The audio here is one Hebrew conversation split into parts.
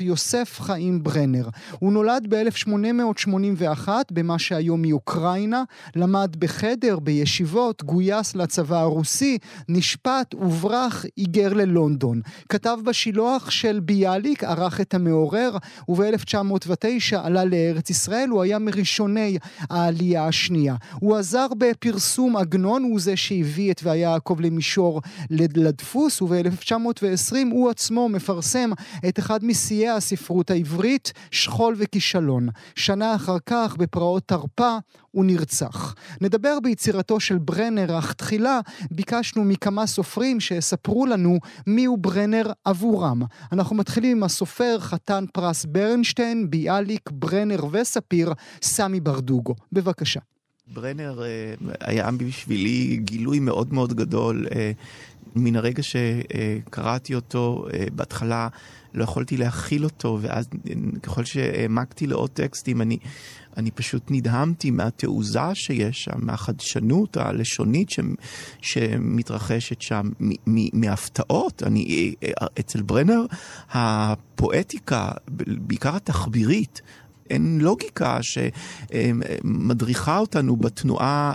יוסף חיים ברנר. הוא נולד ב-1881 במה שהיום היא אוקראינה, למד בחדר, בישיבות, גויס לצבא הרוסי, נשפט, הוברח, היגר ללונדון. כתב בשילוח של ביאליק, ערך את המעורר, וב-1909 עלה לארץ ישראל, הוא היה מראשוני העלייה השנייה. הוא עזר בפרסום עגנון, הוא זה שהביא את והיה יעקב למישור לדפוס, וב-1920 הוא עצמו מפרסם את אחד משיאי הספרות העברית, שכול וכישלון. שנה אחר כך, בפרעות תרפ"א, הוא נרצח. נדבר ביצירתו של ברנר, אך תחילה ביקשנו מכמה סופרים שיספרו לנו מיהו ברנר עבורם. אנחנו מתחילים עם הסופר, חתן פרס ברנשטיין, ביאליק, ברנר וספיר, סמי ברדוגו. בבקשה. ברנר אה, היה בשבילי גילוי מאוד מאוד גדול. אה, מן הרגע שקראתי אותו, אה, בהתחלה לא יכולתי להכיל אותו, ואז ככל שהעמקתי לעוד טקסטים, אני, אני פשוט נדהמתי מהתעוזה שיש שם, מהחדשנות הלשונית ש, שמתרחשת שם, מהפתעות. אני, אצל ברנר, הפואטיקה, בעיקר התחבירית, אין לוגיקה שמדריכה אותנו בתנועה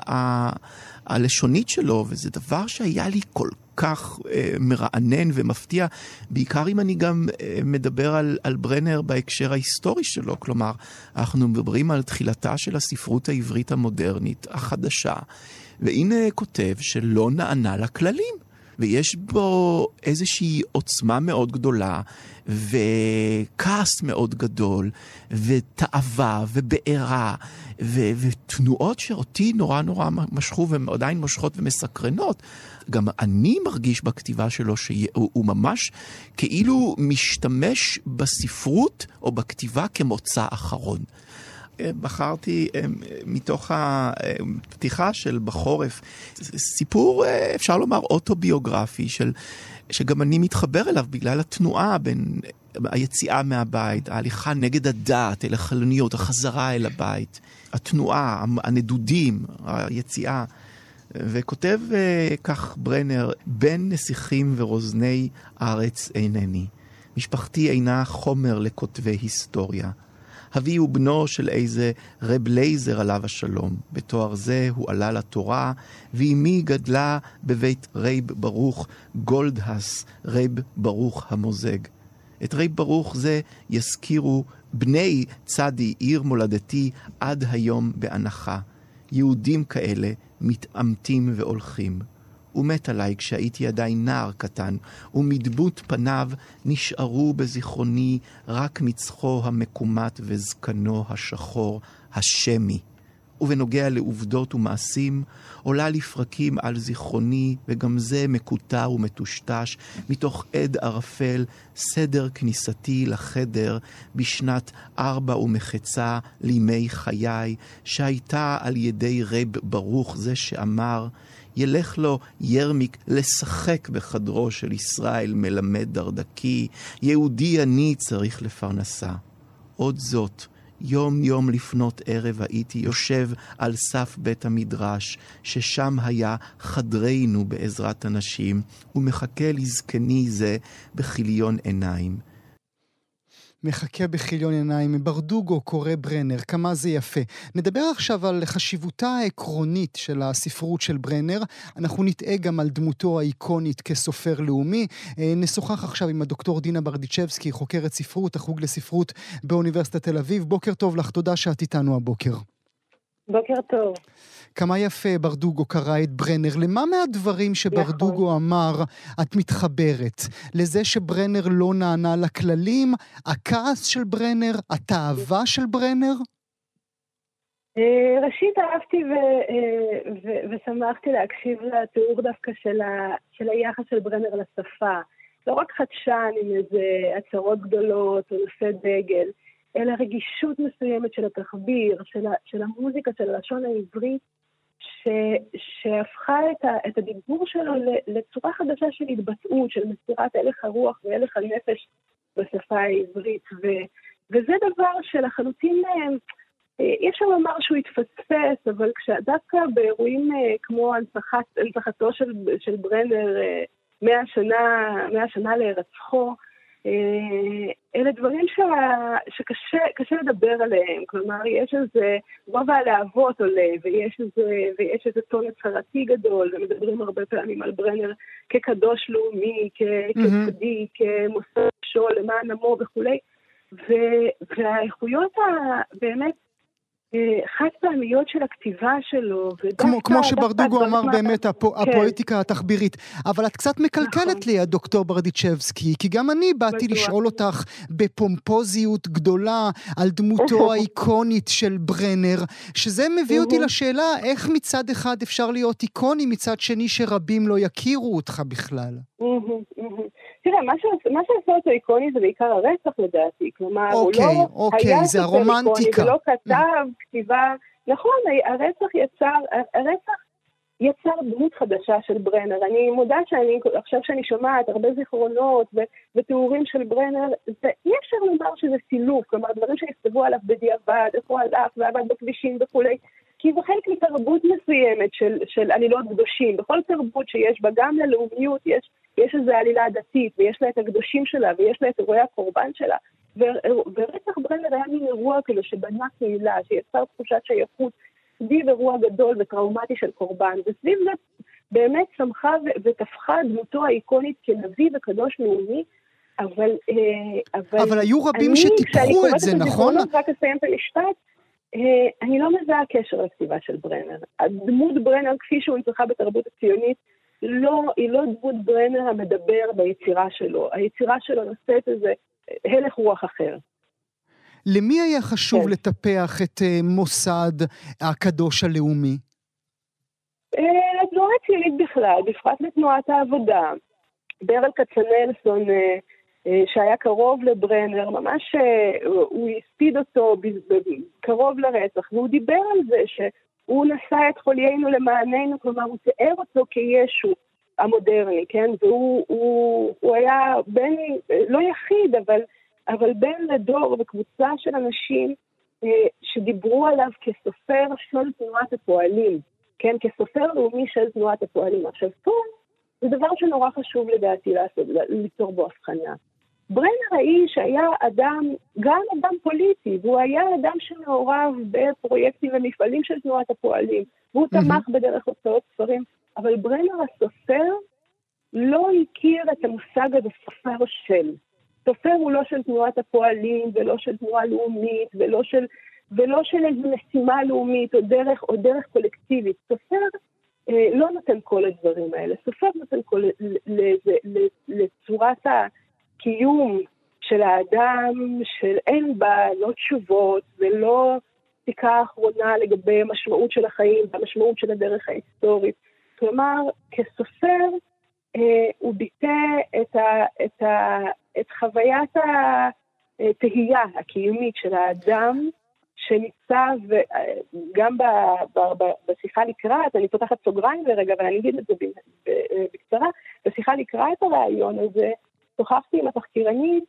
הלשונית שלו, וזה דבר שהיה לי כל כך אה, מרענן ומפתיע, בעיקר אם אני גם אה, מדבר על, על ברנר בהקשר ההיסטורי שלו. כלומר, אנחנו מדברים על תחילתה של הספרות העברית המודרנית החדשה, והנה כותב שלא נענה לכללים. ויש בו איזושהי עוצמה מאוד גדולה, וכעס מאוד גדול, ותאווה, ובעירה, ו- ותנועות שאותי נורא נורא משכו, והן עדיין מושכות ומסקרנות. גם אני מרגיש בכתיבה שלו שהוא ממש כאילו משתמש בספרות או בכתיבה כמוצא אחרון. בחרתי אה, מתוך הפתיחה של בחורף, סיפור, אה, אפשר לומר, אוטוביוגרפי, של, שגם אני מתחבר אליו בגלל התנועה בין היציאה מהבית, ההליכה נגד הדת, אל החלוניות, החזרה אל הבית, התנועה, הנדודים, היציאה. וכותב uh, כך ברנר, בין נסיכים ורוזני ארץ אינני. משפחתי אינה חומר לכותבי היסטוריה. אבי הוא בנו של איזה רב לייזר עליו השלום. בתואר זה הוא עלה לתורה, ואימי גדלה בבית רייב ברוך גולדהס, רייב ברוך המוזג. את רייב ברוך זה יזכירו בני צדי עיר מולדתי עד היום באנחה. יהודים כאלה מתמעטים והולכים. הוא מת עליי כשהייתי עדיין נער קטן, ומדבות פניו נשארו בזיכרוני רק מצחו המקומט וזקנו השחור, השמי. ובנוגע לעובדות ומעשים, עולה לפרקים על זיכרוני, וגם זה מקוטר ומטושטש, מתוך עד ערפל, סדר כניסתי לחדר בשנת ארבע ומחצה לימי חיי, שהייתה על ידי רב ברוך זה שאמר, ילך לו ירמיק לשחק בחדרו של ישראל מלמד דרדקי, יהודי אני צריך לפרנסה. עוד זאת, יום יום לפנות ערב הייתי יושב על סף בית המדרש, ששם היה חדרנו בעזרת הנשים, ומחכה לזקני זה בכיליון עיניים. מחכה בכיליון עיניים, ברדוגו קורא ברנר, כמה זה יפה. נדבר עכשיו על חשיבותה העקרונית של הספרות של ברנר. אנחנו נטעה גם על דמותו האיקונית כסופר לאומי. אה, נשוחח עכשיו עם הדוקטור דינה ברדיצ'בסקי, חוקרת ספרות, החוג לספרות באוניברסיטת תל אביב. בוקר טוב לך, תודה שאת איתנו הבוקר. בוקר טוב. כמה יפה ברדוגו קרא את ברנר. למה מהדברים שברדוגו נכון. אמר את מתחברת? לזה שברנר לא נענה לכללים? הכעס של ברנר? התאווה של ברנר? אה, ראשית אהבתי ו- ו- ושמחתי להקשיב לתיאור דווקא של, ה- של היחס של ברנר לשפה. לא רק חדשן עם איזה הצהרות גדולות או נושא דגל, אלא רגישות מסוימת של התחביר, של, ה- של המוזיקה, של הלשון העברית, ש, שהפכה את, ה, את הדיבור שלו לצורה חדשה של התבטאות, של מסירת הלך הרוח והלך הנפש בשפה העברית. ו, וזה דבר שלחלוטין אה, אי אפשר לומר שהוא התפספס, אבל דווקא באירועים כמו הנצחת, הנצחתו של, של ברנר מאה שנה, שנה להירצחו, אלה דברים ש... שקשה לדבר עליהם, כלומר יש איזה גובה הלהבות עולה ויש איזה, ויש איזה טון הצהרתי גדול ומדברים הרבה פעמים על ברנר כקדוש לאומי, כצדיק, כמוסד שול למען עמו וכולי. ו... והאיכויות הבאמת חד פעמיות של הכתיבה שלו. כמו, כמו שברדוגו אמר באמת, הפו, כן. הפואטיקה התחבירית. אבל את קצת מקלקלת נכון. לי, הדוקטור ברדיצ'בסקי, כי גם אני באתי בטוח. לשאול אותך בפומפוזיות גדולה על דמותו האיקונית של ברנר, שזה מביא אותי לשאלה איך מצד אחד אפשר להיות איקוני, מצד שני שרבים לא יכירו אותך בכלל. תראה, מה שעשה אותו איקוני זה בעיקר הרצח לדעתי, כלומר, אוקיי, הוא לא אוקיי, היה זה הרומנטיקה. ולא כתב כתיבה, נכון, הרצח יצר, הרצח יצר דמות חדשה של ברנר. אני מודה שאני, עכשיו שאני שומעת הרבה זיכרונות ותיאורים של ברנר, זה אי אפשר לומר שזה סילוף, כלומר, דברים שנכתבו עליו בדיעבד, איך הוא הלך ועבד בכבישים וכולי. כי זה חלק מתרבות מסוימת של, של עלילות קדושים. בכל תרבות שיש בה גם ללאומיות יש, יש איזו עלילה דתית, ויש לה את הקדושים שלה, ויש לה את אירועי הקורבן שלה. ורצח ברנר היה מין אירוע כאילו שבנה קהילה, שיצר תחושת שייכות סביב אירוע גדול וטראומטי של קורבן, וסביב זה באמת צמחה ותפחה דמותו האיקונית כנביא וקדוש לאומי, אבל... אה, אבל, אבל היו רבים שטיפחו את זה, נכון? אני רק אסיים את המשפט. אה, אני לא מזהה קשר לכתיבה של ברנר. הדמות ברנר, כפי שהוא נצחה בתרבות הציונית, לא, היא לא דמות ברנר המדבר ביצירה שלו. היצירה שלו נושאת איזה הלך רוח אחר. למי היה חשוב כן. לטפח את uh, מוסד הקדוש הלאומי? לתנועה הציונית בכלל, בפרט לתנועת העבודה. ברל כצנלסון, שהיה קרוב לברנר, ממש הוא הספיד אותו קרוב לרצח, והוא דיבר על זה שהוא נשא את חוליינו למעננו, כלומר הוא תיאר אותו כישו המודרני, כן? והוא הוא, הוא היה בן, לא יחיד, אבל, אבל בן לדור וקבוצה של אנשים אה, שדיברו עליו כסופר של תנועת הפועלים, כן? כסופר לאומי של תנועת הפועלים. עכשיו פה זה דבר שנורא חשוב לדעתי לעשות, ליצור בו הבחנה. ברנר האיש היה אדם, גם אדם פוליטי, והוא היה אדם שמעורב בפרויקטים ומפעלים של תנועת הפועלים, והוא mm-hmm. תמך בדרך הוצאות ספרים, אבל ברנר הסופר לא הכיר את המושג הזה סופר של. סופר הוא לא של תנועת הפועלים, ולא של תנועה לאומית, ולא של, ולא של איזו משימה לאומית, או דרך, או דרך קולקטיבית. סופר אה, לא נותן כל הדברים האלה. סופר נותן כל, לצורת הקיום של האדם, של אין בה לא תשובות ולא פסיקה אחרונה לגבי המשמעות של החיים והמשמעות של הדרך ההיסטורית. כלומר, כסופר אה, הוא ביטא את, ה, את, ה, את חוויית התהייה הקיומית של האדם שניצב, אה, גם ב, ב, ב, בשיחה לקראת, אני פותחת סוגריים לרגע, אבל אני אגיד את זה בקצרה, בשיחה לקראת הרעיון הזה, שוחחתי עם התחקירנית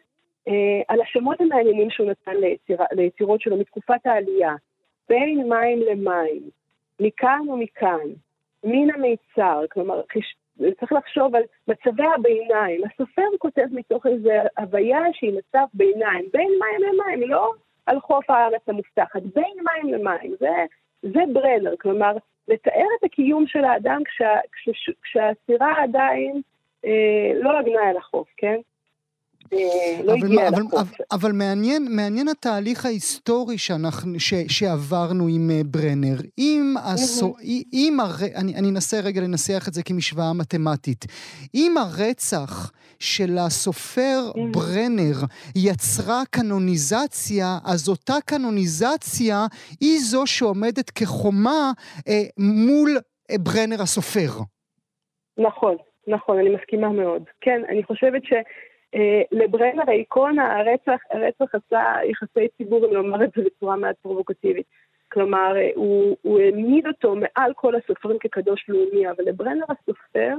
אה, על השמות המעניינים שהוא נתן ליציר, ליצירות שלו מתקופת העלייה, בין מים למים, מכאן ומכאן, מן המיצר, כלומר, צריך לחשוב על מצבי הביניים. הסופר כותב מתוך איזו הוויה שהיא מצב ביניים, בין מים למים, לא על חוף הארץ המובטחת, בין מים למים. זה, זה ברנר, כלומר, לתאר את הקיום של האדם כשה, כש, כשהסירה עדיין לא עגנה אל החוף, כן? אה, לא אבל, אבל, אבל, אבל מעניין, מעניין התהליך ההיסטורי שאנחנו, ש, שעברנו עם uh, ברנר. אם, הסו, אם הר, אני, אני אנסה רגע לנסח את זה כמשוואה מתמטית. אם הרצח של הסופר ברנר יצרה קנוניזציה, אז אותה קנוניזציה היא זו שעומדת כחומה אה, מול אה, ברנר הסופר. נכון, נכון, אני מסכימה מאוד. כן, אני חושבת ש... אה, לברנר האיקונה, הרצח, הרצח עשה יחסי ציבור, אם לומר את זה בצורה מעט פרובוקטיבית. כלומר, אה, הוא, הוא העמיד אותו מעל כל הסופרים כקדוש לאומי, אבל לברנר הסופר,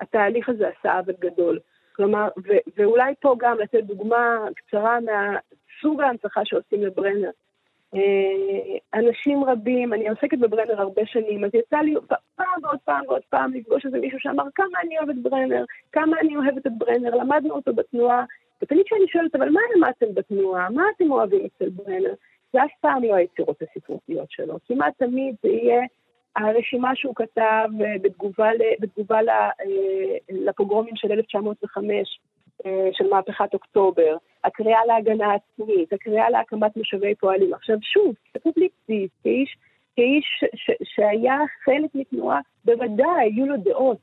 התהליך הזה עשה עוול גדול. כלומר, ו, ואולי פה גם לתת דוגמה קצרה מהסוג ההנצחה שעושים לברנר. אנשים רבים, אני עוסקת בברנר הרבה שנים, אז יצא לי פעם ועוד פעם ועוד פעם לפגוש איזה מישהו שאמר כמה אני אוהבת ברנר, כמה אני אוהבת את ברנר, למדנו אותו בתנועה, ותמיד כשאני שואלת, אבל מה למדתם בתנועה? מה אתם אוהבים אצל ברנר? זה אף פעם לא היצירות הספרותיות שלו. כמעט תמיד זה יהיה הרשימה שהוא כתב אה, בתגובה, בתגובה אה, לפוגרומים של 1905, אה, של מהפכת אוקטובר, הקריאה להגנה עצמית, הקריאה להקמת מושבי פועלים. עכשיו שוב, כפובליציסט, כאיש, כאיש ש, שהיה חלק מתנועה, בוודאי היו לו דעות,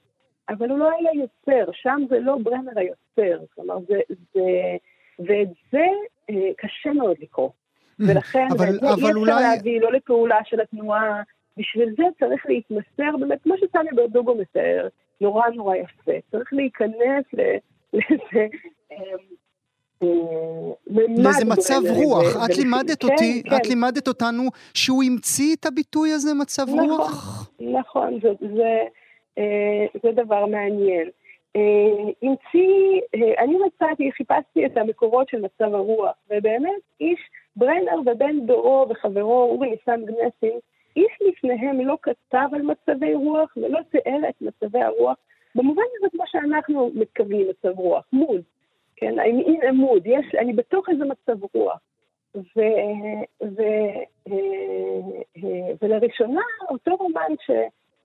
אבל הוא לא היה יוצר, שם זה לא ברנר היוצר, כלומר זה, זה ואת זה קשה מאוד לקרוא. ולכן, אבל, זה אי אפשר אולי... להביא לא לפעולה של התנועה, בשביל זה צריך להתמסר, באמת, כמו שסמי ברדוגו מתאר, נורא נורא יפה. צריך להיכנס לאיזה... לאיזה מצב רוח. את לימדת כן, אותי, כן. את לימדת אותנו שהוא המציא את הביטוי הזה, מצב נכון, רוח. נכון, זה, זה, אה, זה דבר מעניין. אה, המציא, אה, אני מצאתי, חיפשתי את המקורות של מצב הרוח, ובאמת איש ברנר ובן דורו וחברו אורי ניסן גנסין, איש לפניהם לא כתב על מצבי רוח ולא תיאר את מצבי הרוח במובן הזה כמו שאנחנו מתכוונים מצב רוח, מוד, כן, in a mood, יש, אני בתוך איזה מצב רוח. ו, ו, אה, ולראשונה אותו רומן ש,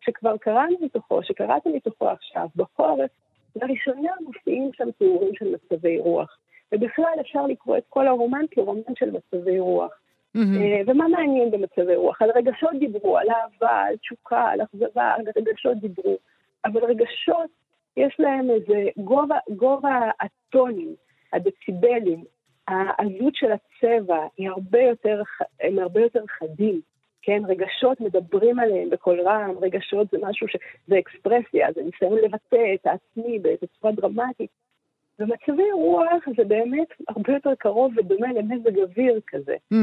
שכבר קראנו מתוכו, שקראתי מתוכו עכשיו, בחורף, לראשונה מופיעים שם תיאורים של מצבי רוח. ובכלל אפשר לקרוא את כל הרומן כרומן של מצבי רוח. Mm-hmm. ומה מעניין במצבי רוח? על רגשות דיברו, על אהבה, על תשוקה, על אכזבה, על רגשות דיברו. אבל רגשות, יש להם איזה גובה, גובה הטונים, הדציבלים, העזות של הצבע, היא הרבה יותר, הם הרבה יותר חדים. כן, רגשות מדברים עליהם בקול רם, רגשות זה משהו ש... זה אקספרסיה, זה ניסיון לבטא את העצמי בצורה דרמטית. ומצבי רוח זה באמת הרבה יותר קרוב ודומה למזג אוויר כזה. Mm,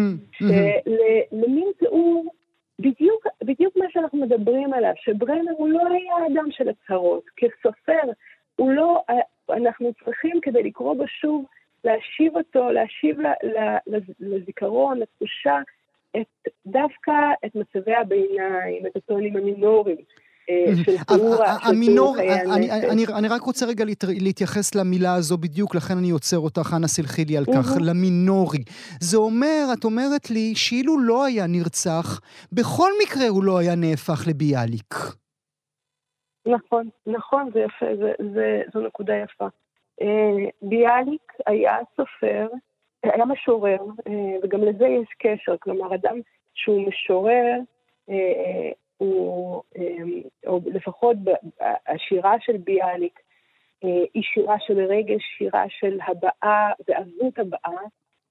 mm-hmm. למין תיאור, בדיוק, בדיוק מה שאנחנו מדברים עליו, שברנר הוא לא היה אדם של הצהרות. כסופר, הוא לא, אנחנו צריכים כדי לקרוא בו שוב, להשיב אותו, להשיב ל, ל, לזיכרון, לתחושה, את, דווקא את מצבי הביניים, את הטונים המינוריים. אה, של תיאור המינור, אני רק רוצה רגע להתייחס למילה הזו בדיוק, לכן אני עוצר אותך, אנא סלחי לי על כך, למינורי. זה אומר, את אומרת לי, שאילו לא היה נרצח, בכל מקרה הוא לא היה נהפך לביאליק. נכון, נכון, זה יפה, זו נקודה יפה. אה, ביאליק היה סופר, היה משורר, אה, וגם לזה יש קשר, כלומר, אדם שהוא משורר, הוא, אמ, או לפחות השירה של ביאליק, אה, היא שירה של רגש, שירה של הבעה ועזות הבעה,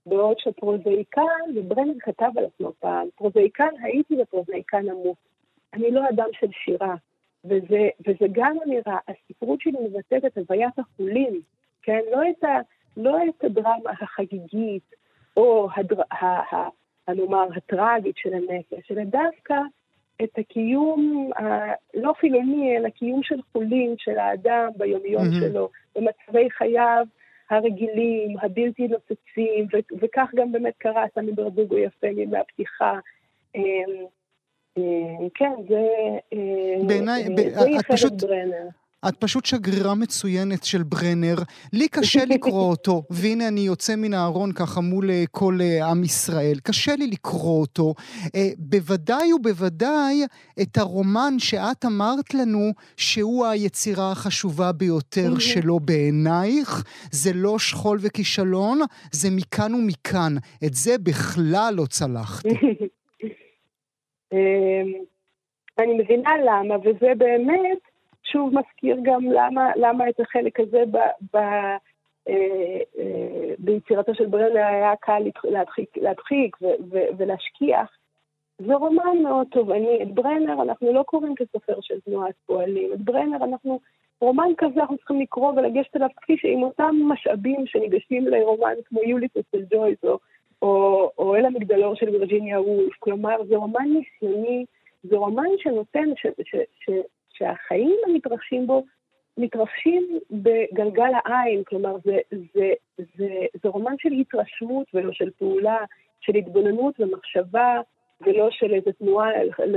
בעוד שפרוזאיקן, וברנר כתב על עצמו פעם, פרוזאיקן הייתי ופרוזאיקן אמות. אני לא אדם של שירה, וזה, וזה גם אמירה, הספרות שלי מבטאת את הוויית החולין, כן? לא את, ה, לא את הדרמה החגיגית, או הדר, ה, ה, הנאמר הטראגית של הנפש, אלא דווקא את הקיום הלא חילוני, אלא קיום של חולין של האדם ביומיום mm-hmm. שלו, במצבי חייו הרגילים, הבלתי נוצצים, ו- וכך גם באמת קרה סמי ברדוגו יפה מהפתיחה. אמ, אמ, כן, זה... אה, בעיניי, אה, את פשוט... ברנר. את פשוט שגרירה מצוינת של ברנר. לי קשה לקרוא אותו, והנה אני יוצא מן הארון ככה מול אה, כל אה, עם ישראל. קשה לי לקרוא אותו. אה, בוודאי ובוודאי את הרומן שאת אמרת לנו שהוא היצירה החשובה ביותר שלו בעינייך, זה לא שכול וכישלון, זה מכאן ומכאן. את זה בכלל לא צלחתי. אמ, אני מבינה למה, וזה באמת... שוב מזכיר גם למה, למה את החלק הזה ב, ב, אה, אה, ביצירתו של ברנר היה קל להדחיק, להדחיק ו, ו, ולהשכיח. זה רומן מאוד תובעני. את ברנר אנחנו לא קוראים כסופר של תנועת פועלים. את ברנר אנחנו, רומן כזה אנחנו צריכים לקרוא ולגשת אליו כפי שעם אותם משאבים שניגשים לרומן כמו יוליסוס של ג'ויס או, או, או אל המגדלור של וירג'יניה וולף. כלומר, זה רומן ניסיוני, זה רומן שנותן, ש, ש, ש, שהחיים המתרחשים בו מתרחשים בגלגל העין, כלומר זה, זה, זה, זה רומן של התרשמות ולא של פעולה. של התבוננות ומחשבה, ולא של איזו תנועה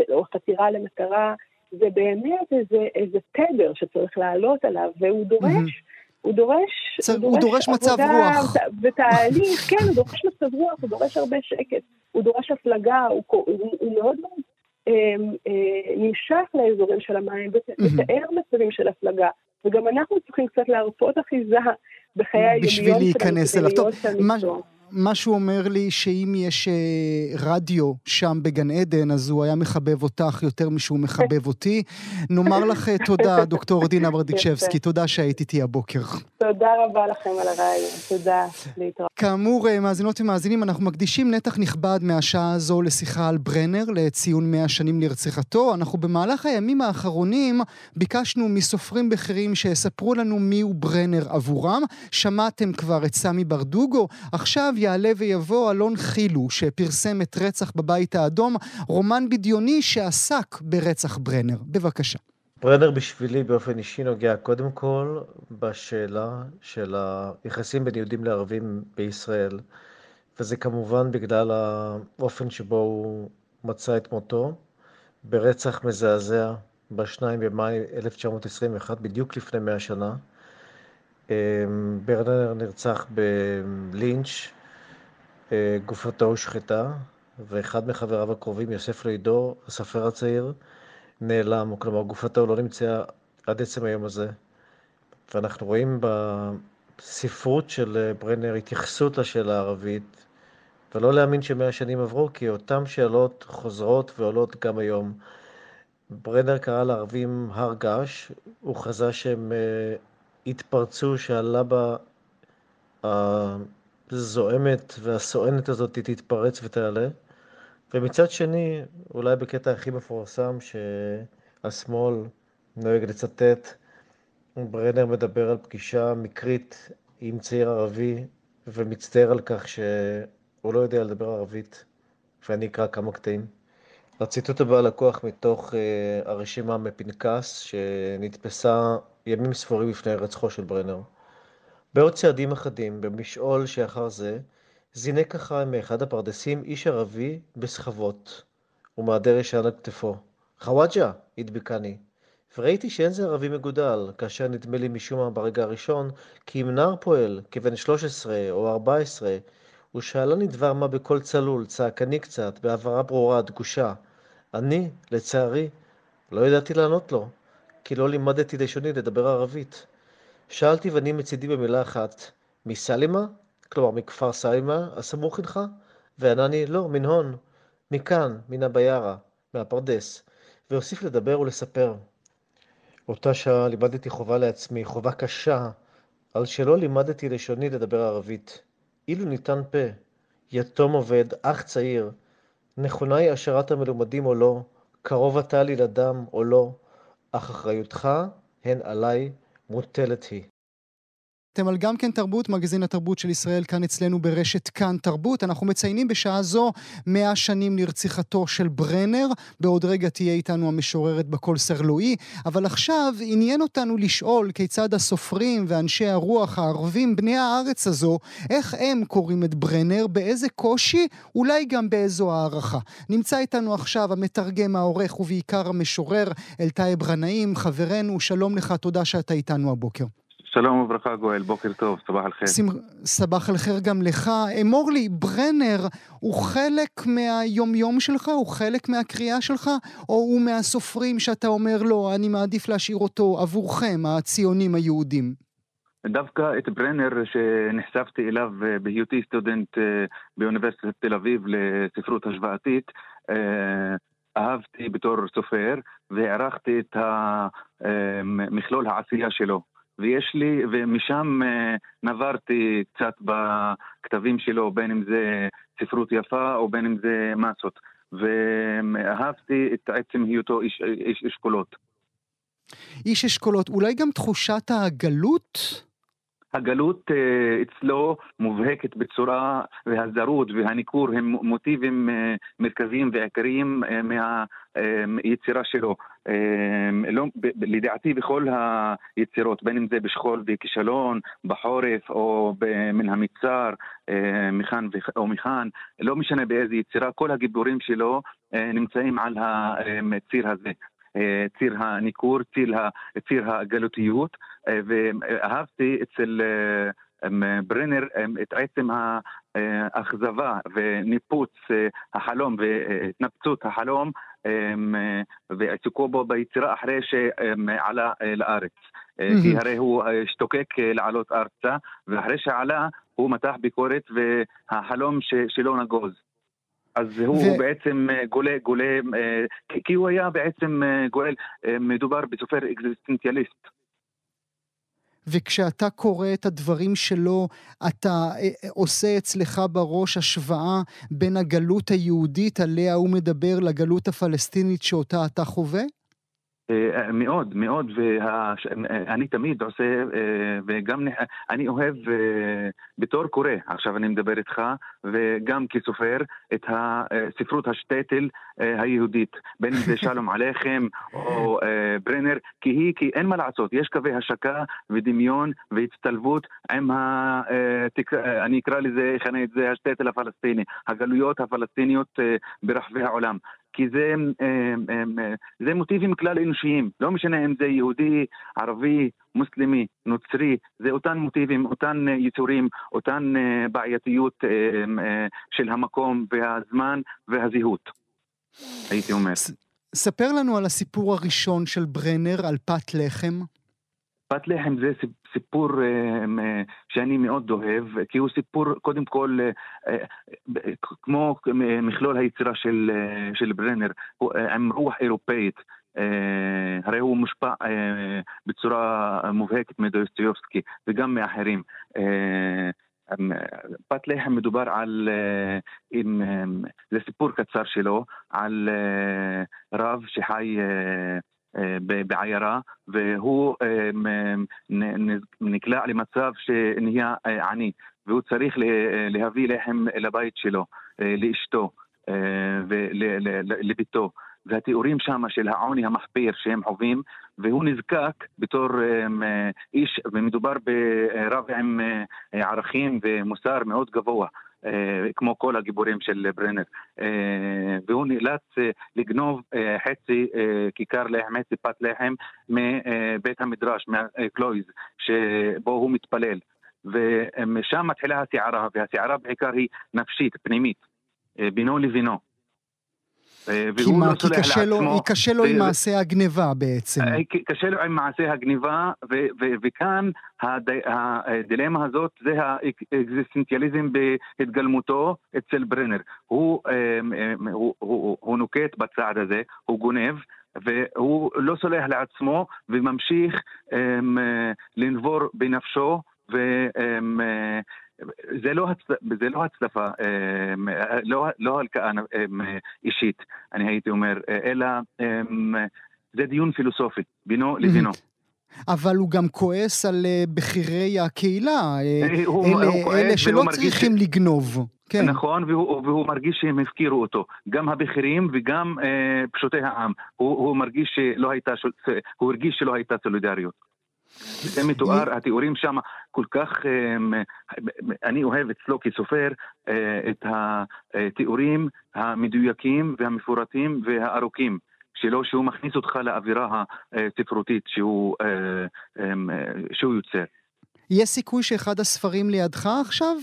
או חתירה למטרה. זה באמת איזה, איזה תדר שצריך לעלות עליו, והוא דורש, mm-hmm. הוא דורש, צר, הוא דורש, הוא דורש מצב רוח. ותהליך, כן, הוא דורש מצב רוח, הוא דורש הרבה שקט, הוא דורש הפלגה, הוא, הוא, הוא מאוד מאוד נמשך לאזורים של המים, ותאר. מצבים של הפלגה. וגם אנחנו צריכים קצת להרפות אחיזה בחיי היומיום שלנו, בשביל להיכנס אליו. טוב, מה שהוא אומר לי שאם יש אה, רדיו שם בגן עדן, אז הוא היה מחבב אותך יותר משהוא מחבב אותי. נאמר לך אה, תודה, דוקטור דינה ברדיצ'בסקי, תודה שהיית איתי הבוקר. תודה רבה לכם על הרעיון, תודה, להתראות. כאמור, אה, מאזינות ומאזינים, אנחנו מקדישים נתח נכבד מהשעה הזו לשיחה על ברנר, לציון 100 שנים לרציחתו. אנחנו במהלך הימים האחרונים ביקשנו מסופרים בכירים שיספרו לנו מיהו ברנר עבורם. שמעתם כבר את סמי ברדוגו, עכשיו יעלה ויבוא אלון חילו, שפרסם את רצח בבית האדום, רומן בדיוני שעסק ברצח ברנר. בבקשה. ברנר בשבילי באופן אישי נוגע קודם כל בשאלה של היחסים בין יהודים לערבים בישראל, וזה כמובן בגלל האופן שבו הוא מצא את מותו ברצח מזעזע ב-2 במאי 1921, בדיוק לפני 100 שנה. אמ, ברנר נרצח בלינץ' גופתו הושחתה, ואחד מחבריו הקרובים, יוסף לידור, הסופר הצעיר, נעלם, כלומר גופתו לא נמצאה עד עצם היום הזה. ואנחנו רואים בספרות של אה, ברנר התייחסות לשאלה הערבית, ולא להאמין שמאה שנים עברו, כי אותן שאלות חוזרות ועולות גם היום. ברנר קרא לערבים הר געש, הוא חזה שהם אה, התפרצו, שעלה בה הזועמת והסואנת הזאת תתפרץ ותעלה. ומצד שני, אולי בקטע הכי מפורסם שהשמאל נוהג לצטט, ברנר מדבר על פגישה מקרית עם צעיר ערבי ומצטער על כך שהוא לא יודע לדבר ערבית, ואני אקרא כמה קטעים. הציטוט הבא לקוח מתוך uh, הרשימה מפנקס שנתפסה ימים ספורים לפני רצחו של ברנר. בעוד צעדים אחדים, במשעול שאחר זה, זינק אחריי מאחד הפרדסים איש ערבי בסחבות, ומהדר ישן על כתפו. חוואג'ה! הדביקני. וראיתי שאין זה ערבי מגודל, כאשר נדמה לי משום מה ברגע הראשון, כי אם נער פועל, כבן 13 או 14, ושאלני דבר מה בקול צלול, צעקני קצת, בהבהרה ברורה, דגושה. אני, לצערי, לא ידעתי לענות לו, כי לא לימדתי לשוני לדבר ערבית. שאלתי ואני מצידי במילה אחת, מסלימה? כלומר מכפר סלימה הסמוך עמך? וענני, לא, מן הון, מכאן, מן הביארה, מהפרדס, והוסיף לדבר ולספר. אותה שעה לימדתי חובה לעצמי, חובה קשה, על שלא לימדתי לשוני לדבר ערבית. אילו ניתן פה, יתום עובד, אח צעיר, נכונה היא השארת המלומדים או לא, קרוב אתה לי לדם או לא, אך אחריותך הן עליי מוטלת היא. אתם על גם כן תרבות, מגזין התרבות של ישראל כאן אצלנו ברשת כאן תרבות. אנחנו מציינים בשעה זו 100 שנים לרציחתו של ברנר. בעוד רגע תהיה איתנו המשוררת בקול סרלואי. אבל עכשיו עניין אותנו לשאול כיצד הסופרים ואנשי הרוח הערבים, בני הארץ הזו, איך הם קוראים את ברנר, באיזה קושי, אולי גם באיזו הערכה. נמצא איתנו עכשיו המתרגם, העורך ובעיקר המשורר אלתאי ברנאים, חברנו, שלום לך, תודה שאתה איתנו הבוקר. שלום וברכה גואל, בוקר טוב, סבח אל-חיר. סבח אל-חיר גם לך. אמור לי, ברנר הוא חלק מהיומיום שלך? הוא חלק מהקריאה שלך? או הוא מהסופרים שאתה אומר לו, אני מעדיף להשאיר אותו עבורכם, הציונים היהודים? דווקא את ברנר שנחשפתי אליו אה, בהיותי סטודנט אה, באוניברסיטת תל אביב לספרות השוואתית, אה, אהבתי בתור סופר והערכתי את מכלול העשייה שלו. ויש לי, ומשם אה, נברתי קצת בכתבים שלו, בין אם זה ספרות יפה או בין אם זה מסות. ואהבתי את עצם היותו איש, איש אשכולות. איש אשכולות, אולי גם תחושת הגלות? הגלות אה, אצלו מובהקת בצורה, והזרות והניכור הם מוטיבים אה, מרכזיים ועיקריים אה, מהיצירה שלו. לא, לדעתי בכל היצירות, בין אם זה בשכול וכישלון, בחורף או מן המצר, מכאן או מכאן, לא משנה באיזה יצירה, כל הגיבורים שלו נמצאים על הציר הזה. ציר הניכור, ציר, הגלותיות, ואהבתי אצל ברנר את עצם האכזבה וניפוץ החלום והתנפצות החלום ועיסוקו בו ביצירה אחרי שעלה לארץ. כי הרי הוא השתוקק לעלות ארצה, ואחרי שעלה הוא מתח ביקורת והחלום שלו נגוז. אז הוא ו... בעצם אה, גולה, גולה, אה, כי הוא היה בעצם אה, גואל, מדובר בסופר אקזיסטנציאליסט. וכשאתה קורא את הדברים שלו, אתה עושה אצלך בראש השוואה בין הגלות היהודית עליה הוא מדבר לגלות הפלסטינית שאותה אתה חווה? אה, מאוד, מאוד, ואני תמיד עושה, אה, וגם אני אוהב אה, בתור קורא, עכשיו אני מדבר איתך, וגם כסופר, את הספרות השטטל היהודית, בין אם זה שלום עליכם או ברנר, כי היא, כי אין מה לעשות, יש קווי השקה ודמיון והצטלבות עם ה... אני אקרא לזה, אכנה את זה, השטטל הפלסטיני, הגלויות הפלסטיניות ברחבי העולם. כי זה, אה, אה, אה, זה מוטיבים כלל אנושיים, לא משנה אם זה יהודי, ערבי, מוסלמי, נוצרי, זה אותן מוטיבים, אותן יצורים, אותן בעייתיות של המקום והזמן והזהות, הייתי אומר. ספר לנו על הסיפור הראשון של ברנר, על פת לחם. פת לחם זה סיפור אה, שאני מאוד אוהב, כי הוא סיפור קודם כל אה, אה, כמו מכלול היצירה של, של ברנר, עם רוח אירופאית. הרי הוא מושפע בצורה מובהקת מדויסטיובסקי וגם מאחרים. פת לחם מדובר על, עם, זה סיפור קצר שלו, על רב שחי בעיירה, והוא אה, נקלע למצב שנהיה אה, עני, והוא צריך להביא לחם לבית שלו, לאשתו ולביתו. והתיאורים שם של העוני המחפיר שהם חווים, והוא נזקק בתור איש, ומדובר ברב עם ערכים ומוסר מאוד גבוה. אה, כמו כל הגיבורים של ברנר. אה, והוא נאלץ אה, לגנוב חצי כיכר לחם, חצי פת לחם מבית המדרש, מהקלויז, שבו הוא מתפלל. ומשם מתחילה הסערה, והסערה בעיקר היא נפשית, פנימית, בינו לבינו. אה, כי מה? לא כי קשה לו, קשה לו ו... עם מעשה הגניבה בעצם. אה, קשה לו עם מעשה הגניבה, ו- ו- וכאן הד... הדילמה הזאת זה האקזיסטנציאליזם בהתגלמותו אצל ברנר. הוא, אה, הוא, הוא, הוא נוקט בצעד הזה, הוא גונב. והוא לא סולח לעצמו וממשיך לנבור בנפשו זה לא, הצ... זה לא הצלפה, אמ, לא, לא הלקאה אמ, אישית, אני הייתי אומר, אלא אמ, זה דיון פילוסופי, בינו לבינו. אבל הוא גם כועס על אה, בכירי הקהילה, אה, אה, הוא, אלה, הוא אלה שלא צריכים ש... לגנוב. כן. נכון, והוא, והוא מרגיש שהם הפקירו אותו, גם הבכירים וגם אה, פשוטי העם. הוא, הוא מרגיש שלא הייתה, הוא הרגיש שלא הייתה סולידריות. זה מתואר, התיאורים שם כל כך, אמ, אני אוהב אצלו כסופר אה, את התיאורים המדויקים והמפורטים והארוכים. שלו, שהוא מכניס אותך לאווירה הספרותית שהוא, אה, אמ, שהוא יוצר. יש סיכוי שאחד הספרים לידך עכשיו?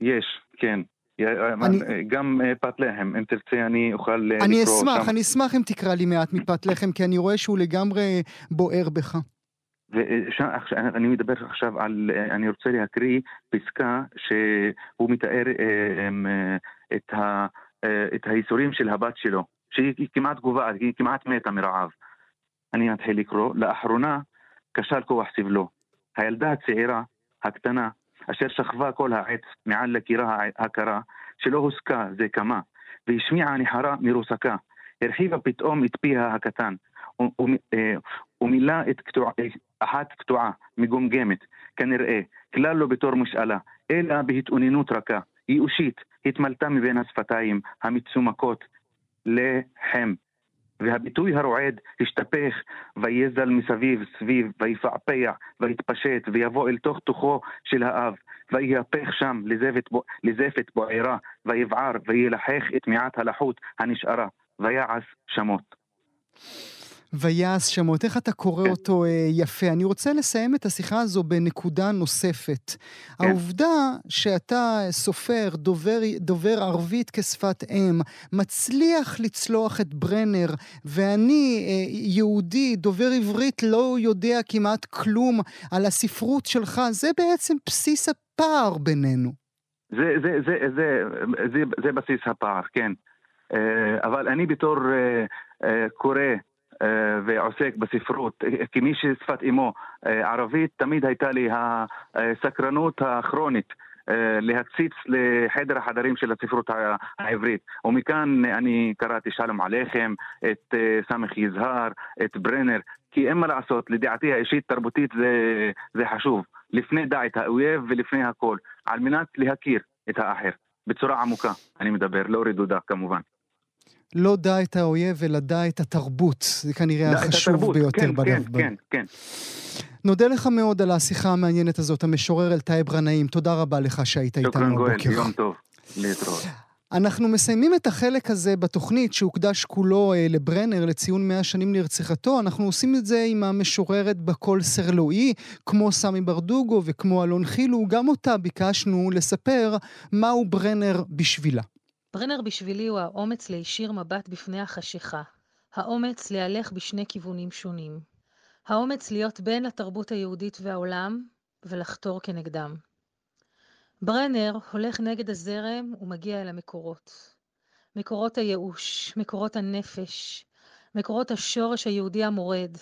יש, כן. אני... גם פת לחם, אם תרצה אני אוכל לקרוא שם. אני אשמח, אני אשמח אם תקרא לי מעט מפת לחם, כי אני רואה שהוא לגמרי בוער בך. ואני מדבר עכשיו על, אני רוצה להקריא פסקה שהוא מתאר אה, אה, את, ה, אה, את הייסורים של הבת שלו, שהיא כמעט גוועת, היא כמעט מתה מרעב. אני מתחיל לקרוא, לאחרונה כשל כוח סבלו. הילדה הצעירה, הקטנה, אשר שכבה כל העת מעל לקירה הקרה, שלא הוסקה זה כמה, והשמיעה נחרה מרוסקה, הרחיבה פתאום את פיה הקטן, את קטוע, אחת קטועה, מגומגמת, כנראה, כלל לא בתור משאלה, אלא בהתאוננות רכה, ייאושית, התמלתה מבין השפתיים המצומקות לחם. והביטוי הרועד השתפך ויזל מסביב סביב ויפעפע ויתפשט ויבוא אל תוך תוכו של האב ויהפך שם לזפת, בו, לזפת בוערה ויבער וילחך את מעט הלחות הנשארה ויעש שמות. ויעש שמות. איך אתה קורא כן. אותו אה, יפה? אני רוצה לסיים את השיחה הזו בנקודה נוספת. כן. העובדה שאתה סופר, דובר, דובר ערבית כשפת אם, מצליח לצלוח את ברנר, ואני, אה, יהודי, דובר עברית, לא יודע כמעט כלום על הספרות שלך, זה בעצם בסיס הפער בינינו. זה, זה, זה, זה, זה, זה בסיס הפער, כן. אה, אבל אני בתור קורא אה, ועוסק בספרות, כמי ששפת אמו אה, ערבית, תמיד הייתה לי הסקרנות הכרונית. אה, להציץ לחדר החדרים של הספרות העברית. ומכאן אני קראתי שלום עליכם, את סמך יזהר, את ברנר, כי אין מה לעשות, לדעתי האישית תרבותית זה, זה חשוב. לפני דע את האויב ולפני הכל, על מנת להכיר את האחר. בצורה עמוקה, אני מדבר, לא רדודה כמובן. לא דע את האויב, אלא דע את התרבות. זה כנראה החשוב התרבות, ביותר כן, בדף. כן, כן, כן. נודה לך מאוד על השיחה המעניינת הזאת, המשורר אלתאי ברנאים. תודה רבה לך שהיית איתנו הבוקר. שוכרן גואל, יום טוב. להתראות. אנחנו מסיימים את החלק הזה בתוכנית שהוקדש כולו אה, לברנר לציון 100 שנים לרציחתו. אנחנו עושים את זה עם המשוררת בקול סרלואי, כמו סמי ברדוגו וכמו אלון חילו. גם אותה ביקשנו לספר מהו ברנר בשבילה. ברנר בשבילי הוא האומץ להישיר מבט בפני החשיכה, האומץ להלך בשני כיוונים שונים, האומץ להיות בין התרבות היהודית והעולם ולחתור כנגדם. ברנר הולך נגד הזרם ומגיע אל המקורות. מקורות הייאוש, מקורות הנפש, מקורות השורש היהודי המורד.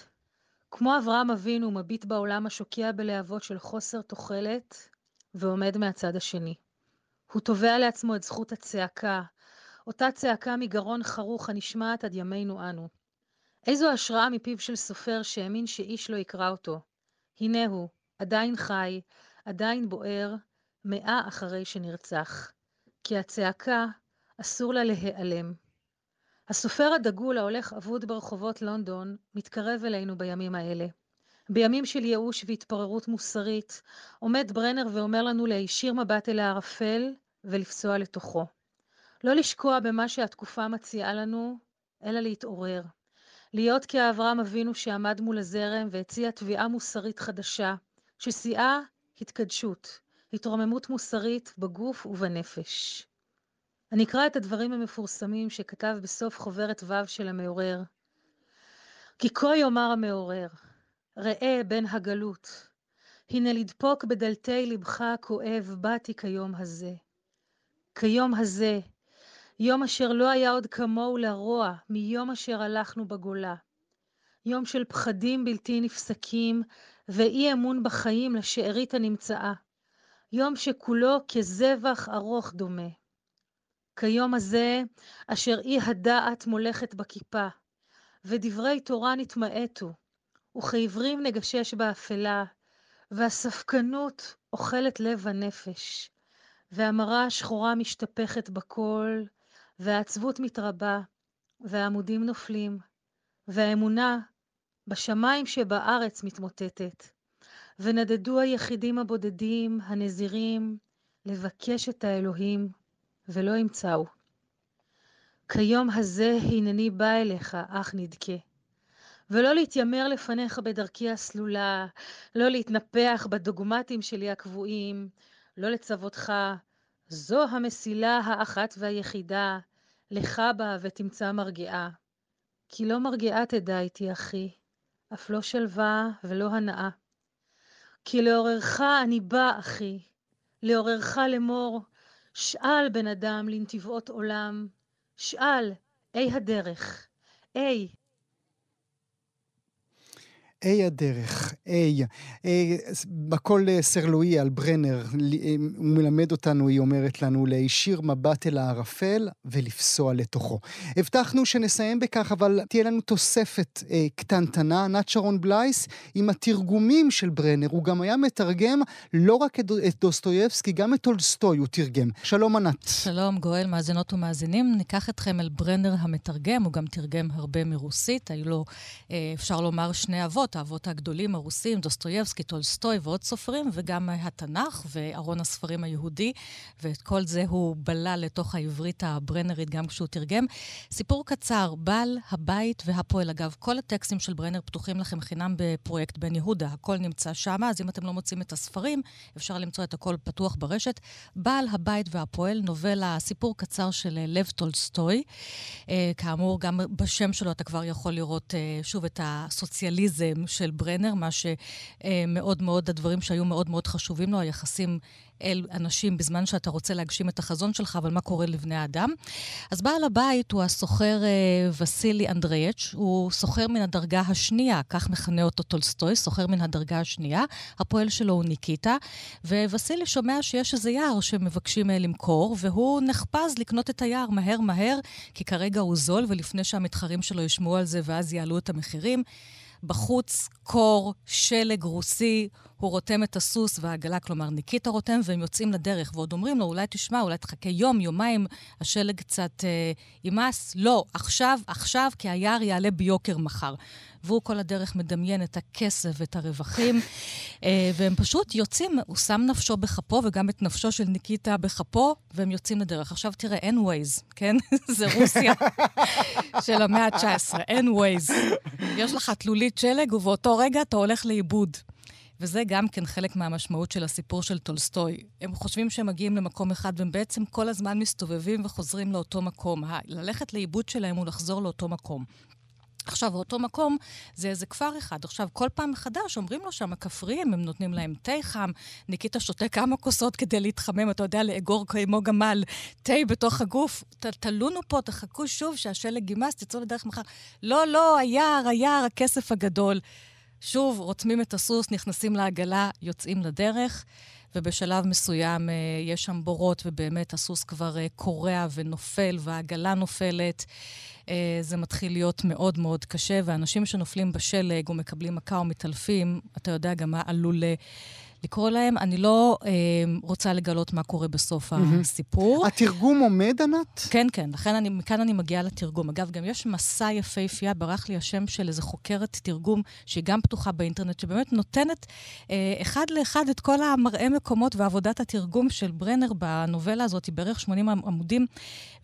כמו אברהם אבינו מביט בעולם השוקע בלהבות של חוסר תוחלת ועומד מהצד השני. הוא תובע לעצמו את זכות הצעקה, אותה צעקה מגרון חרוך הנשמעת עד ימינו אנו. איזו השראה מפיו של סופר שהאמין שאיש לא יקרא אותו. הנה הוא, עדיין חי, עדיין בוער, מאה אחרי שנרצח. כי הצעקה, אסור לה להיעלם. הסופר הדגול ההולך אבוד ברחובות לונדון, מתקרב אלינו בימים האלה. בימים של ייאוש והתפוררות מוסרית, עומד ברנר ואומר לנו להישיר מבט אל הערפל ולפסוע לתוכו. לא לשקוע במה שהתקופה מציעה לנו, אלא להתעורר. להיות כאברהם אבינו שעמד מול הזרם והציע תביעה מוסרית חדשה, ששיאה התקדשות, התרוממות מוסרית בגוף ובנפש. אני אקרא את הדברים המפורסמים שכתב בסוף חוברת ו' של המעורר. כי כה יאמר המעורר, ראה בן הגלות, הנה לדפוק בדלתי לבך הכואב באתי כיום הזה. כיום הזה, יום אשר לא היה עוד כמוהו לרוע מיום אשר הלכנו בגולה. יום של פחדים בלתי נפסקים ואי אמון בחיים לשארית הנמצאה. יום שכולו כזבח ארוך דומה. כיום הזה, אשר אי הדעת מולכת בכיפה, ודברי תורה נתמעטו, וכעברים נגשש באפלה, והספקנות אוכלת לב הנפש, והמרה השחורה משתפכת בכל, והעצבות מתרבה, והעמודים נופלים, והאמונה בשמיים שבארץ מתמוטטת. ונדדו היחידים הבודדים, הנזירים, לבקש את האלוהים, ולא ימצאו. כיום הזה הנני בא אליך, אך נדכה. ולא להתיימר לפניך בדרכי הסלולה, לא להתנפח בדוגמטים שלי הקבועים, לא לצוותך, זו המסילה האחת והיחידה, לך בה ותמצא מרגיעה. כי לא מרגיעה תדע איתי, אחי, אף לא שלווה ולא הנאה. כי לעוררך אני בא, אחי, לעוררך לאמור, שאל בן אדם לנתיבות עולם, שאל, אי הדרך, אי איי הדרך, איי. איי בקול סרלואי על ברנר, הוא מלמד אותנו, היא אומרת לנו, להישיר מבט אל הערפל ולפסוע לתוכו. הבטחנו שנסיים בכך, אבל תהיה לנו תוספת אה, קטנטנה. ענת שרון בלייס, עם התרגומים של ברנר, הוא גם היה מתרגם לא רק את, דוסטויבסקי, גם את טולסטוי הוא תרגם. שלום ענת. שלום גואל, מאזינות ומאזינים. ניקח אתכם אל ברנר המתרגם, הוא גם תרגם הרבה מרוסית. היו לו, אה, אפשר לומר, שני אבות, האבות הגדולים הרוסים, דוסטויבסקי, טולסטוי ועוד סופרים, וגם התנ"ך וארון הספרים היהודי, ואת כל זה הוא בלע לתוך העברית הברנרית גם כשהוא תרגם. סיפור קצר, בעל הבית והפועל. אגב, כל הטקסטים של ברנר פתוחים לכם חינם בפרויקט בן יהודה, הכל נמצא שם, אז אם אתם לא מוצאים את הספרים, אפשר למצוא את הכל פתוח ברשת. בעל הבית והפועל, נובלה, סיפור קצר של לב טולסטוי. אה, כאמור, גם בשם שלו אתה כבר יכול לראות אה, שוב את הסוציאליזם של ברנר, מה שמאוד מאוד, הדברים שהיו מאוד מאוד חשובים לו, היחסים אל אנשים בזמן שאתה רוצה להגשים את החזון שלך, אבל מה קורה לבני האדם. אז בעל הבית הוא הסוחר אה, וסילי אנדרייץ', הוא סוחר מן הדרגה השנייה, כך מכנה אותו טולסטוי, סוחר מן הדרגה השנייה. הפועל שלו הוא ניקיטה, ווסילי שומע שיש איזה יער שמבקשים אה, למכור, והוא נחפז לקנות את היער מהר מהר, כי כרגע הוא זול, ולפני שהמתחרים שלו ישמעו על זה ואז יעלו את המחירים. בחוץ קור, שלג רוסי, הוא רותם את הסוס והעגלה, כלומר ניקיטה רותם, והם יוצאים לדרך, ועוד אומרים לו, אולי תשמע, אולי תחכה יום, יומיים, השלג קצת אה, יימס. לא, עכשיו, עכשיו, כי היער יעלה ביוקר מחר. והוא כל הדרך מדמיין את הכסף ואת הרווחים, אה, והם פשוט יוצאים, הוא שם נפשו בכפו, וגם את נפשו של ניקיטה בכפו, והם יוצאים לדרך. עכשיו תראה, אין Waze, כן? זה רוסיה של המאה ה-19, אין Waze. יש לך תלולית שלג, ובאותו רגע אתה הולך לאיבוד. וזה גם כן חלק מהמשמעות של הסיפור של טולסטוי. הם חושבים שהם מגיעים למקום אחד, והם בעצם כל הזמן מסתובבים וחוזרים לאותו מקום. ללכת לאיבוד שלהם הוא לחזור לאותו מקום. עכשיו, אותו מקום זה איזה כפר אחד. עכשיו, כל פעם מחדש אומרים לו שם הכפריים, הם נותנים להם תה חם, ניקיטה שותה כמה כוסות כדי להתחמם, אתה יודע, לאגור כמו גמל, תה בתוך הגוף. ת, תלונו פה, תחכו שוב שהשלג יימס, תצאו לדרך מחר. לא, לא, היער, היער, הכסף הגדול. שוב, רותמים את הסוס, נכנסים לעגלה, יוצאים לדרך. ובשלב מסוים אה, יש שם בורות, ובאמת הסוס כבר אה, קורע ונופל, והעגלה נופלת. אה, זה מתחיל להיות מאוד מאוד קשה, ואנשים שנופלים בשלג ומקבלים מכה ומתעלפים, אתה יודע גם מה עלול... לקרוא להם. אני לא אה, רוצה לגלות מה קורה בסוף mm-hmm. הסיפור. התרגום עומד, ענת? כן, כן. לכן אני, מכאן אני מגיעה לתרגום. אגב, גם יש מסע יפהפייה, ברח לי השם של איזה חוקרת תרגום, שהיא גם פתוחה באינטרנט, שבאמת נותנת אה, אחד לאחד את כל המראה מקומות ועבודת התרגום של ברנר בנובלה הזאת, היא בערך 80 עמודים.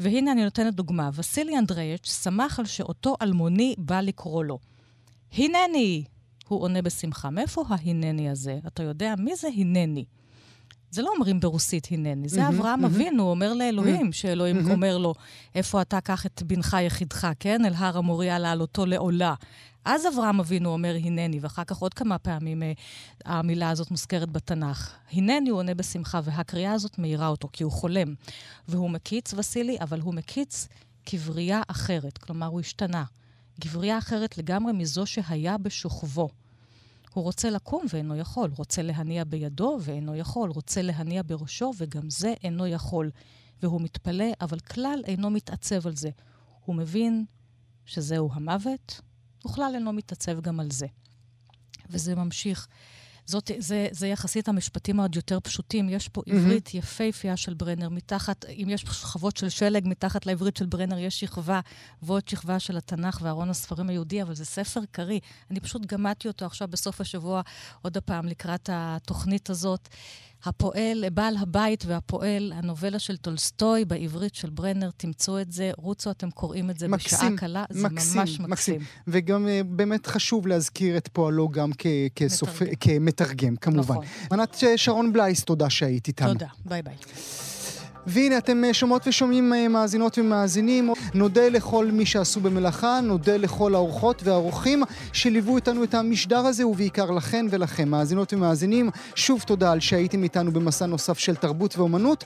והנה אני נותנת דוגמה. וסילי אנדרייץ' שמח על שאותו אלמוני בא לקרוא לו. הנני, הוא עונה בשמחה. מאיפה ההינני הזה? אתה יודע, מי זה הנני? זה לא אומרים ברוסית הנני, זה אברהם אבינו אומר לאלוהים, שאלוהים אומר לו, איפה אתה קח את בנך יחידך, כן? אל הר המוריה לעלותו לעולה. אז אברהם אבינו אומר הנני, ואחר כך עוד כמה פעמים uh, המילה הזאת מוזכרת בתנ"ך. הנני הוא עונה בשמחה, והקריאה הזאת מאירה אותו, כי הוא חולם. והוא מקיץ, וסילי, אבל הוא מקיץ כבריאה אחרת, כלומר, הוא השתנה. גברייה אחרת לגמרי מזו שהיה בשוכבו. הוא רוצה לקום ואינו יכול, רוצה להניע בידו ואינו יכול, רוצה להניע בראשו וגם זה אינו יכול. והוא מתפלא, אבל כלל אינו מתעצב על זה. הוא מבין שזהו המוות, וכלל אינו מתעצב גם על זה. וזה ממשיך. זאת, זה, זה יחסית המשפטים העוד יותר פשוטים. יש פה mm-hmm. עברית יפהפייה של ברנר, מתחת, אם יש שכבות של שלג, מתחת לעברית של ברנר יש שכבה, ועוד שכבה של התנ"ך וארון הספרים היהודי, אבל זה ספר קריא. אני פשוט גמעתי אותו עכשיו בסוף השבוע, עוד הפעם, לקראת התוכנית הזאת. הפועל, בעל הבית והפועל, הנובלה של טולסטוי בעברית של ברנר, תמצאו את זה, רוצו, אתם קוראים את זה מקסים, בשעה קלה, זה מקסים, ממש מקסים. מקסים. וגם אה, באמת חשוב להזכיר את פועלו גם כ- כסופ... מתרגם. כמתרגם, כמובן. נכון. ענת שרון בלייס, תודה שהיית איתנו. תודה, ביי ביי. והנה, אתם אה, שומעות ושומעים אה, מאזינות ומאזינים. נודה לכל מי שעשו במלאכה, נודה לכל האורחות והאורחים שליוו איתנו את המשדר הזה, ובעיקר לכן ולכם, מאזינות ומאזינים. שוב תודה על שהייתם איתנו במסע נוסף של תרבות ואומנות.